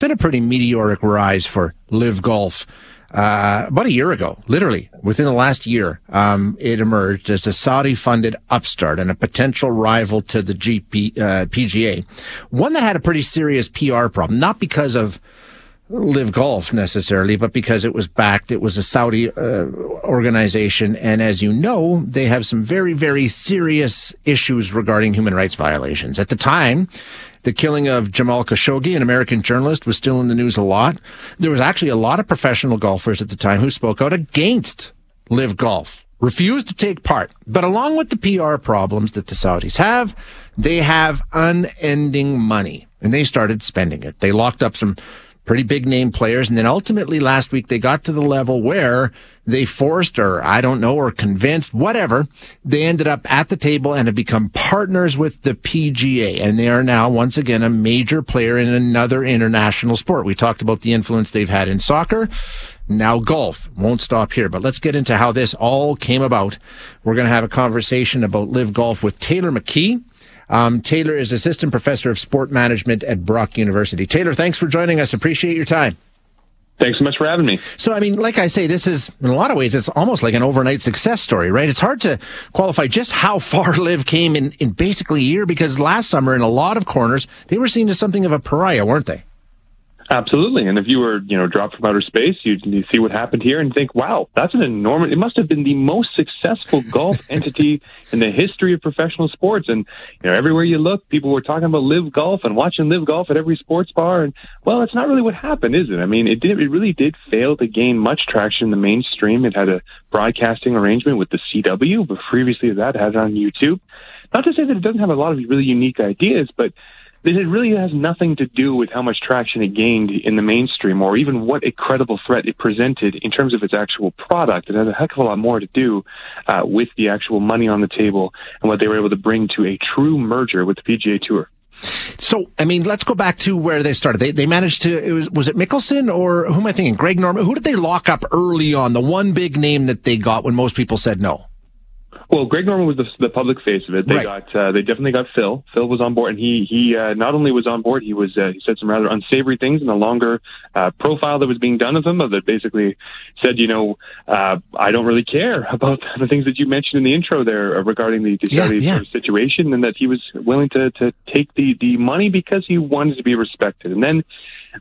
Been a pretty meteoric rise for LIV Golf. Uh, about a year ago, literally within the last year, um, it emerged as a Saudi-funded upstart and a potential rival to the GP, uh, PGA. One that had a pretty serious PR problem, not because of LIV Golf necessarily, but because it was backed, it was a Saudi uh, organization, and as you know, they have some very, very serious issues regarding human rights violations. At the time, the killing of Jamal Khashoggi, an American journalist, was still in the news a lot. There was actually a lot of professional golfers at the time who spoke out against LIV Golf, refused to take part. But along with the PR problems that the Saudis have, they have unending money, and they started spending it. They locked up some pretty big name players. And then ultimately last week, they got to the level where they forced or I don't know, or convinced, whatever. They ended up at the table and have become partners with the PGA. And they are now once again a major player in another international sport. We talked about the influence they've had in soccer. Now golf won't stop here, but let's get into how this all came about. We're going to have a conversation about LIV Golf with Taylor McKee. Um, Taylor is assistant professor of sport management at Brock University. Taylor, thanks for joining us. Appreciate your time. Thanks so much for having me. So, I mean, like I say, this is, in a lot of ways, it's almost like an overnight success story, right? It's hard to qualify just how far LIV came in, in basically a year because last summer, in a lot of corners, they were seen as something of a pariah, weren't they? Absolutely. And if you were, you know, dropped from outer space, you'd, you see what happened here and think, wow, that's an enormous, it must have been the most successful golf entity in the history of professional sports. And, you know, everywhere you look, people were talking about LIV Golf and watching LIV Golf at every sports bar. And, well, it's not really what happened, is it? I mean, it did, it really did fail to gain much traction in the mainstream. It had a broadcasting arrangement with the CW, but previously that had it on YouTube. Not to say that it doesn't have a lot of really unique ideas, but it really has nothing to do with how much traction it gained in the mainstream or even what a credible threat it presented in terms of its actual product. It has a heck of a lot more to do uh, with the actual money on the table and what they were able to bring to a true merger with the PGA Tour. So, I mean, let's go back to where they started. They, they managed to, it was, was it Mickelson or who am I thinking? Greg Norman? Who did they lock up early on? The one big name that they got when most people said no? Well, Greg Norman was the, the public face of it. They right. got uh, they definitely got Phil. Phil was on board, and he he uh, not only was on board, he was uh, he said some rather unsavory things in the longer uh, profile that was being done of him. That basically said, you know, uh, I don't really care about the things that you mentioned in the intro there uh, regarding the, the yeah, yeah. situation, and that he was willing to to take the the money because he wanted to be respected. And then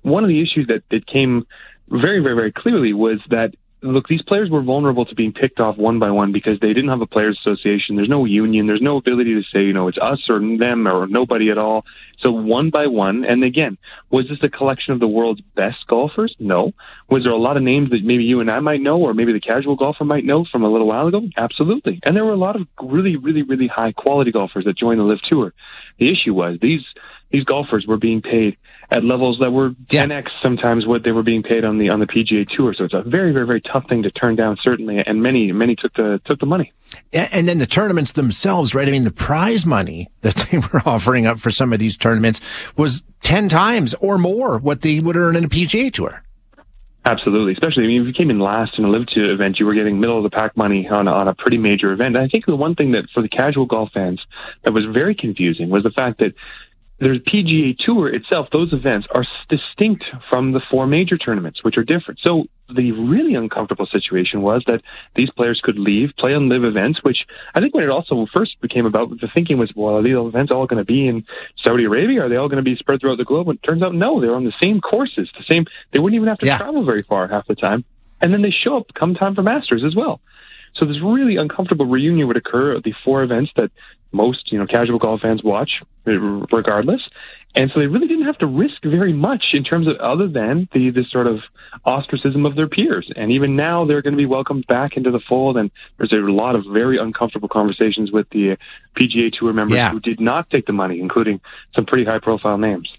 one of the issues that that came very very very clearly was that look, these players were vulnerable to being picked off one by one because they didn't have a players association. There's no union. There's no ability to say, you know, it's us or them or nobody at all. So one by one, and again, was this a collection of the world's best golfers? No. Was there a lot of names that maybe you and I might know, or maybe the casual golfer might know from a little while ago? Absolutely. And there were a lot of really, really, really high quality golfers that joined the LIV Tour. The issue was these these golfers were being paid at levels that were yeah. 10x sometimes what they were being paid on the on the PGA Tour. So it's a very very very tough thing to turn down certainly, and many many took the took the money. And then the tournaments themselves, right? I mean, the prize money that they were offering up for some of these tournaments was 10 times or more what they would earn in a PGA Tour. Absolutely, especially I mean, if you came in last in a LIV Tour event, you were getting middle of the pack money on a, on a pretty major event. And I think the one thing that for the casual golf fans that was very confusing was the fact that there's PGA Tour itself, those events are distinct from the four major tournaments, which are different. So the really uncomfortable situation was that these players could leave, play on LIV events, which I think when it also first became about, the thinking was, well, are these events all going to be in Saudi Arabia? Are they all going to be spread throughout the globe? And it turns out, no, they're on the same courses, the same, they wouldn't even have to yeah. travel very far half the time. And then they show up come time for Masters as well. So this really uncomfortable reunion would occur at the four events that most, you know, casual golf fans watch eh, regardless. And so they really didn't have to risk very much in terms of other than the, the sort of ostracism of their peers. And even now they're going to be welcomed back into the fold. And there's a lot of very uncomfortable conversations with the PGA Tour members yeah. who did not take the money, including some pretty high profile names.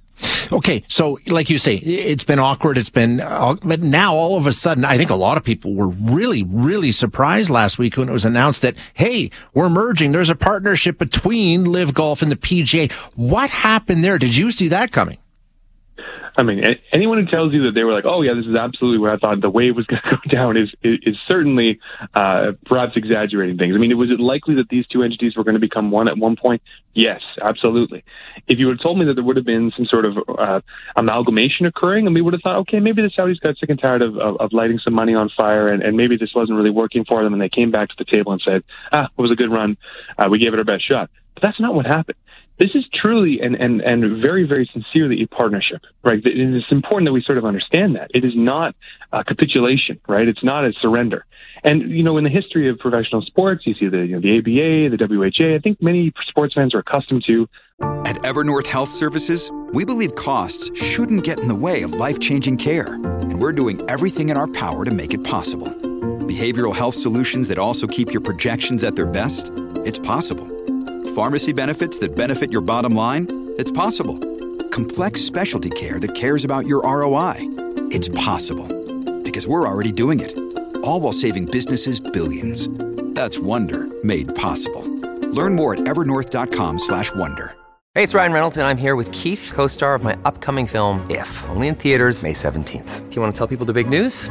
Okay, so like you say, it's been awkward. It's been, uh, but now all of a sudden, I think a lot of people were really, really surprised last week when it was announced that, hey, we're merging. There's a partnership between LIV Golf and the PGA. What happened there? Did you see that coming? I mean, anyone who tells you that they were like, "Oh yeah, this is absolutely what I thought the wave was going to go down," is is certainly uh, perhaps exaggerating things. I mean, was it likely that these two entities were going to become one at one point? Yes, absolutely. If you had told me that there would have been some sort of uh, amalgamation occurring, and we would have thought, okay, maybe the Saudis got sick and tired of, of, of lighting some money on fire, and, and maybe this wasn't really working for them, and they came back to the table and said, "Ah, it was a good run. Uh, we gave it our best shot." But that's not what happened this is truly and, and, and very, very sincerely a partnership, right? And It is important that we sort of understand that. It is not a capitulation, right? It's not a surrender. And, you know, in the history of professional sports, you see the, you know, the ABA, the WHA, I think many sports fans are accustomed to. At Evernorth Health Services, we believe costs shouldn't get in the way of life changing care. And we're doing everything in our power to make it possible. Behavioral health solutions that also keep your projections at their best? It's possible Pharmacy benefits that benefit your bottom line? It's possible. Complex specialty care that cares about your ROI? It's possible. Because we're already doing it. All while saving businesses billions. That's Wonder made possible. Learn more at evernorth.com/wonder. Hey, it's Ryan Reynolds and I'm here with Keith, co-star of my upcoming film If, only in theaters May 17th. Do you want to tell people the big news?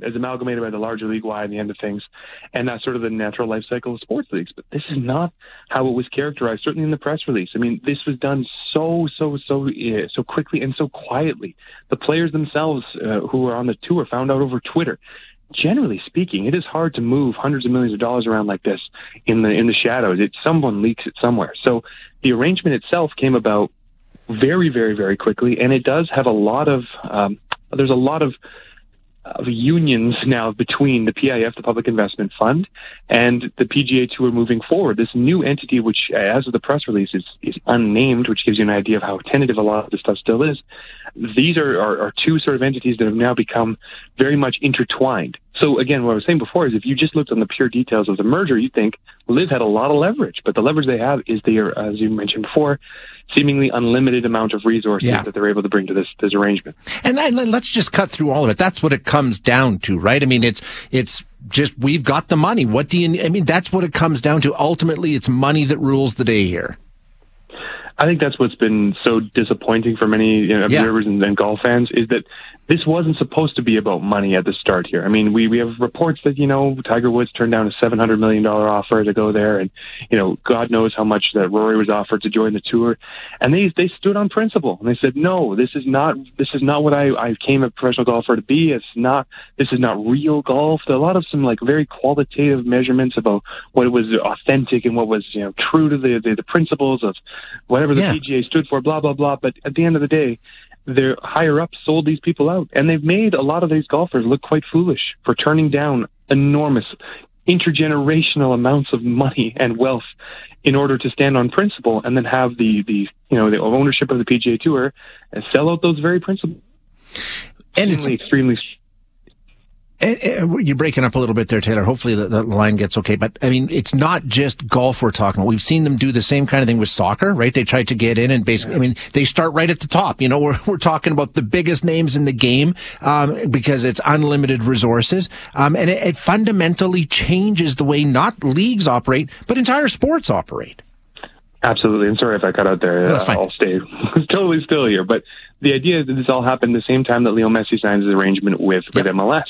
as amalgamated by the larger league Y in the end of things, and that's sort of the natural life cycle of sports leagues. But this is not how it was characterized. Certainly in the press release. I mean, this was done so so so so quickly and so quietly. The players themselves uh, who were on the tour found out over Twitter. Generally speaking, it is hard to move hundreds of millions of dollars around like this in the in the shadows. It someone leaks it somewhere. So the arrangement itself came about very very very quickly, and it does have a lot of um, there's a lot of of unions now between the PIF, the Public Investment Fund, and the PGA Tour moving forward. This new entity, which, uh, as of the press release, is, is unnamed, which gives you an idea of how tentative a lot of this stuff still is. These are, are, are two sort of entities that have now become very much intertwined. So again, what I was saying before is if you just looked on the pure details of the merger, you'd think LIV had a lot of leverage, but the leverage they have is they are, as you mentioned before, seemingly unlimited amount of resources yeah. that they're able to bring to this this arrangement. And let's just cut through all of it. That's what it comes down to, right? I mean, it's it's just we've got the money. What do you? I mean, that's what it comes down to. Ultimately, it's money that rules the day here. I think that's what's been so disappointing for many you know, observers yeah. and, and golf fans is that this wasn't supposed to be about money at the start here. I mean, we, we have reports that, you know, Tiger Woods turned down a $700 million offer to go there. And, you know, God knows how much that Rory was offered to join the tour. And they, they stood on principle and they said, no, this is not, this is not what I, I came a professional golfer to be. It's not, this is not real golf. There are a lot of some like very qualitative measurements about what was authentic and what was, you know, true to the, the, the principles of whatever the yeah. PGA stood for, blah, blah, blah. But at the end of the day, their higher ups sold these people out, and they've made a lot of these golfers look quite foolish for turning down enormous intergenerational amounts of money and wealth in order to stand on principle and then have the the you know the ownership of the PGA Tour and sell out those very principles. And extremely, it's extremely you're breaking up a little bit there, Taylor. Hopefully the, the, line gets okay. But I mean, it's not just golf we're talking about. We've seen them do the same kind of thing with soccer, right? They tried to get in and basically, I mean, they start right at the top. You know, we're, we're talking about the biggest names in the game, um, because it's unlimited resources. Um, and it, it fundamentally changes the way not leagues operate, but entire sports operate. Absolutely. And sorry if I cut out there. No, that's fine. I'll stay totally still here. But the idea is that this all happened the same time that Leo Messi signs his arrangement with, with. MLS.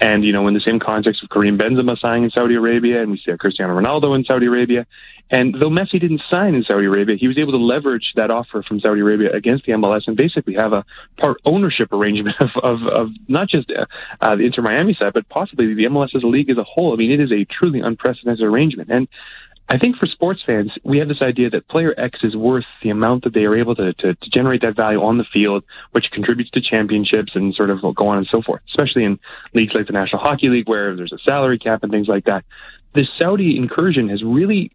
And, you know, in the same context of Karim Benzema signing in Saudi Arabia, and we see Cristiano Ronaldo in Saudi Arabia. And though Messi didn't sign in Saudi Arabia, he was able to leverage that offer from Saudi Arabia against the MLS and basically have a part ownership arrangement of, of, of not just uh, uh, the Inter Miami side, but possibly the MLS as a league as a whole. I mean, it is a truly unprecedented arrangement. And I think for sports fans, we have this idea that player X is worth the amount that they are able to, to, to generate that value on the field, which contributes to championships and sort of go on and so forth, especially in leagues like the National Hockey League where there's a salary cap and things like that. This Saudi incursion has really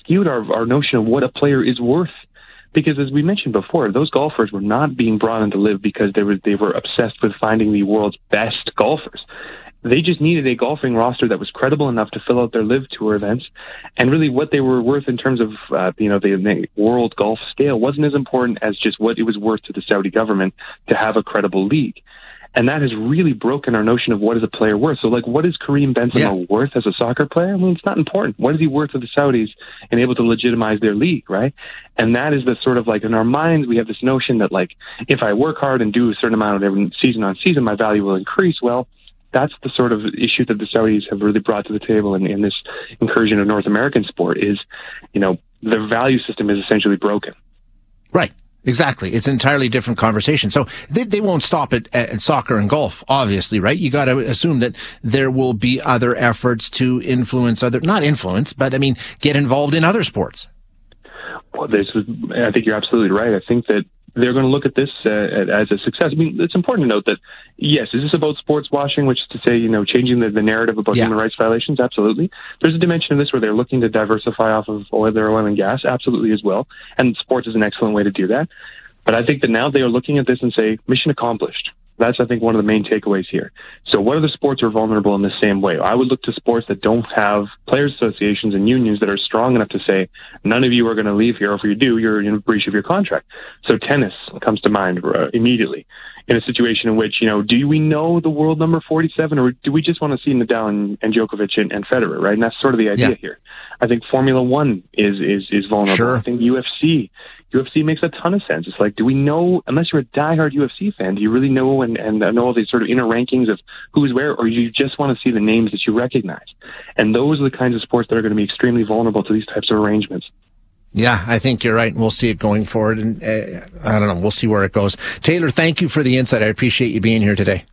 skewed our, our notion of what a player is worth because as we mentioned before, those golfers were not being brought in to LIV because they were they were obsessed with finding the world's best golfers. They just needed a golfing roster that was credible enough to fill out their LIV tour events, and really what they were worth in terms of uh, you know the, the world golf scale wasn't as important as just what it was worth to the Saudi government to have a credible league. And that has really broken our notion of what is a player worth. So, like, what is Karim Benzema yeah. worth as a soccer player? I mean, it's not important. What is he worth to the Saudis and able to legitimize their league, right? And that is the sort of like in our minds, we have this notion that, like, if I work hard and do a certain amount of every season on season, my value will increase. Well, that's the sort of issue that the Saudis have really brought to the table in, in this incursion of North American sport is, you know, the value system is essentially broken. Right. Exactly. It's an entirely different conversation. So they, they won't stop at, at soccer and golf, obviously, right? You got to assume that there will be other efforts to influence other, not influence, but I mean, get involved in other sports. Well, this is, I think you're absolutely right. I think that they're going to look at this uh, as a success. I mean, it's important to note that yes, is this about sports washing, which is to say, you know, changing the, the narrative about yeah. human rights violations? Absolutely. There's a dimension of this where they're looking to diversify off of oil, their oil and gas, absolutely as well. And sports is an excellent way to do that. But I think that now they are looking at this and say, mission accomplished. That's, I think, one of the main takeaways here. So, what other sports are vulnerable in the same way? I would look to sports that don't have players' associations and unions that are strong enough to say, none of you are going to leave here. Or if you do, you're in breach of your contract. So, tennis comes to mind uh, immediately in a situation in which, you know, do we know the world number 47 or do we just want to see Nadal and, and Djokovic and, and Federer, right? And that's sort of the idea yeah. here. I think Formula One is, is, is vulnerable. Sure. I think UFC UFC makes a ton of sense. It's like, do we know, unless you're a diehard UFC fan, do you really know and, and know all these sort of inner rankings of who's where, or you just want to see the names that you recognize? And those are the kinds of sports that are going to be extremely vulnerable to these types of arrangements. Yeah, I think you're right. And We'll see it going forward. And uh, I don't know. We'll see where it goes. Taylor, thank you for the insight. I appreciate you being here today.